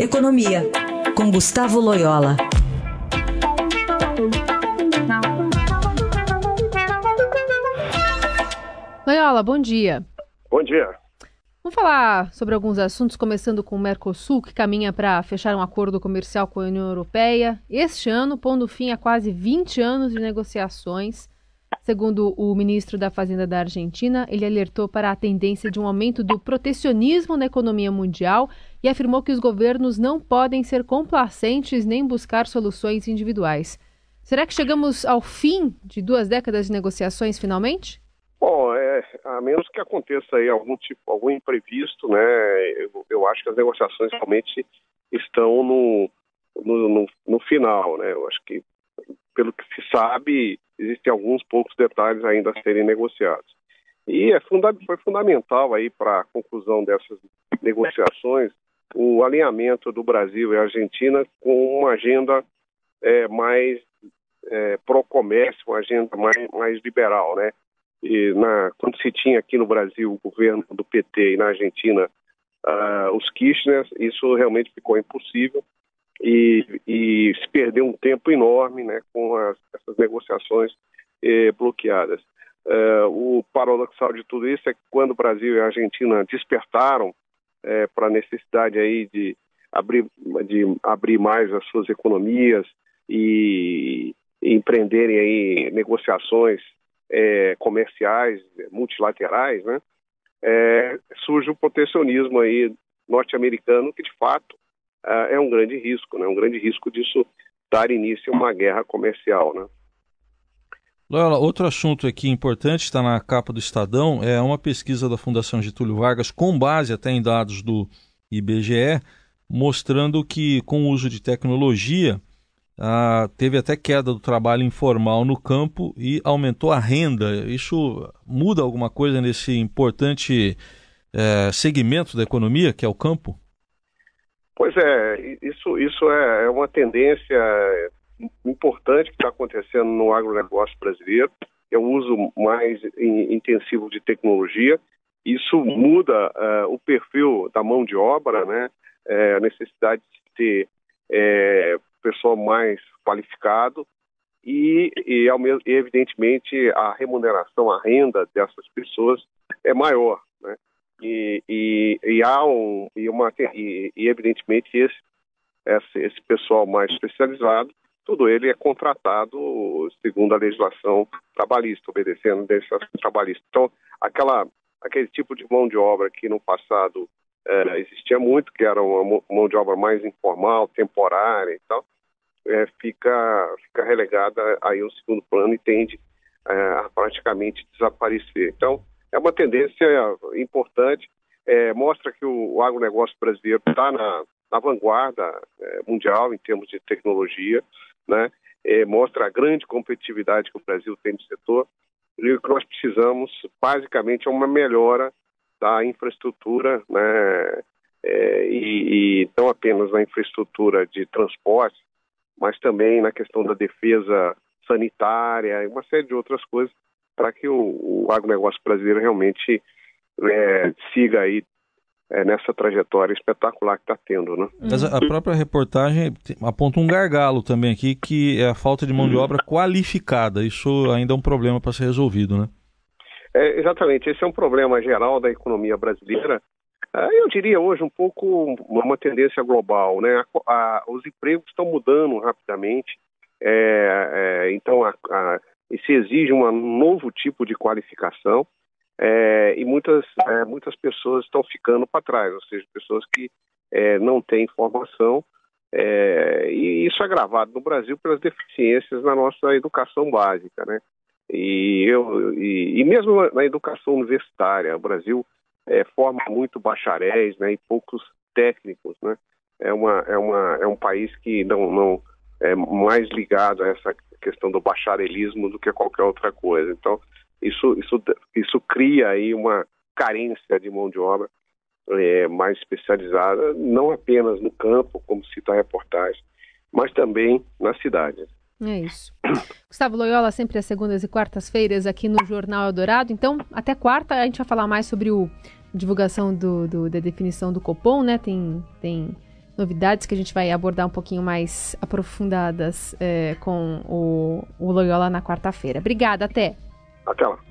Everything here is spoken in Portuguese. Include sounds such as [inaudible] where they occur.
Economia, com Gustavo Loyola. Loyola, bom dia. Bom dia. Vamos falar sobre alguns assuntos, começando com o Mercosul, que caminha para fechar um acordo comercial com a União Europeia este ano, pondo fim a quase 20 anos de negociações. Segundo o ministro da Fazenda da Argentina, ele alertou para a tendência de um aumento do protecionismo na economia mundial e afirmou que os governos não podem ser complacentes nem buscar soluções individuais. Será que chegamos ao fim de duas décadas de negociações finalmente? Bom, é, a menos que aconteça aí algum tipo, algum imprevisto, né? Eu, eu acho que as negociações realmente estão no, no, no, no final, né? Eu acho que, pelo que se sabe, existem alguns poucos detalhes ainda a serem negociados. E é funda foi fundamental aí para a conclusão dessas negociações o alinhamento do Brasil e Argentina com uma agenda é, mais é, pró-comércio, uma agenda mais, mais liberal, né? E na, quando se tinha aqui no Brasil o governo do PT e na Argentina uh, os Kirchner, isso realmente ficou impossível e, e se perdeu um tempo enorme né, com as, essas negociações eh, bloqueadas. Uh, o paradoxal de tudo isso é que quando o Brasil e a Argentina despertaram eh, para a necessidade aí de abrir, de abrir mais as suas economias e, e empreenderem aí negociações eh, comerciais multilaterais, né, eh, surge o protecionismo aí norte-americano que de fato uh, é um grande risco, né? Um grande risco disso dar início a uma guerra comercial, né? Loyola, outro assunto aqui importante, está na capa do Estadão, é uma pesquisa da Fundação Getúlio Vargas, com base até em dados do IBGE, mostrando que com o uso de tecnologia, ah, teve até queda do trabalho informal no campo e aumentou a renda. Isso muda alguma coisa nesse importante eh, segmento da economia, que é o campo? Pois é, isso, isso é, é uma tendência importante que está acontecendo no agronegócio brasileiro, é o uso mais intensivo de tecnologia. Isso muda uh, o perfil da mão de obra, né? É, a necessidade de ter é, pessoal mais qualificado e, e, ao mesmo, evidentemente, a remuneração, a renda dessas pessoas é maior. Né? E, e, e há um, e, uma, e, e evidentemente esse, esse, esse pessoal mais especializado, tudo ele é contratado segundo a legislação trabalhista, obedecendo a legislação trabalhista. Então, aquela, aquele tipo de mão de obra que no passado é, existia muito, que era uma mão de obra mais informal, temporária e tal, é, fica, fica relegada aí ao segundo plano e tende é, a praticamente desaparecer. Então, é uma tendência importante, é, mostra que o, o agronegócio brasileiro está na, na, vanguarda é, mundial em termos de tecnologia, né? É, mostra a grande competitividade que o Brasil tem no setor. E o que nós precisamos, basicamente, é uma melhora da infraestrutura, né? É, e, e não apenas na infraestrutura de transporte, mas também na questão da defesa sanitária e uma série de outras coisas para que o, o agronegócio brasileiro realmente é, siga aí é, nessa trajetória espetacular que está tendo, né? Mas a própria reportagem aponta um gargalo também aqui, que é a falta de mão de obra qualificada. Isso ainda é um problema para ser resolvido, né? É, exatamente, esse é um problema geral da economia brasileira. Ah, eu diria hoje um pouco uma tendência global, né? A, a, os empregos estão mudando rapidamente, é, é, então a, se exige um novo tipo de qualificação é, e muitas, é, muitas pessoas estão ficando para trás, ou seja, pessoas que é, não têm formação é, e isso é agravado no Brasil pelas deficiências na nossa educação básica, né? E, eu, e, e mesmo na educação universitária, o Brasil é, forma muito bacharéis né, e poucos técnicos, né? É, uma, é, uma, é um país que não, não é mais ligado a essa questão do bacharelismo do que qualquer outra coisa. Então, isso, isso, isso cria aí uma carência de mão de obra é, mais especializada, não apenas no campo, como cita a reportagem, mas também na cidade. É isso. [coughs] Gustavo Loyola, sempre às segundas e quartas-feiras aqui no Jornal Eldorado. Então, até quarta a gente vai falar mais sobre o divulgação do, do, da definição do Copom, né? Tem, tem novidades que a gente vai abordar um pouquinho mais aprofundadas é, com o, o Loyola na quarta-feira. Obrigada, até. Até lá.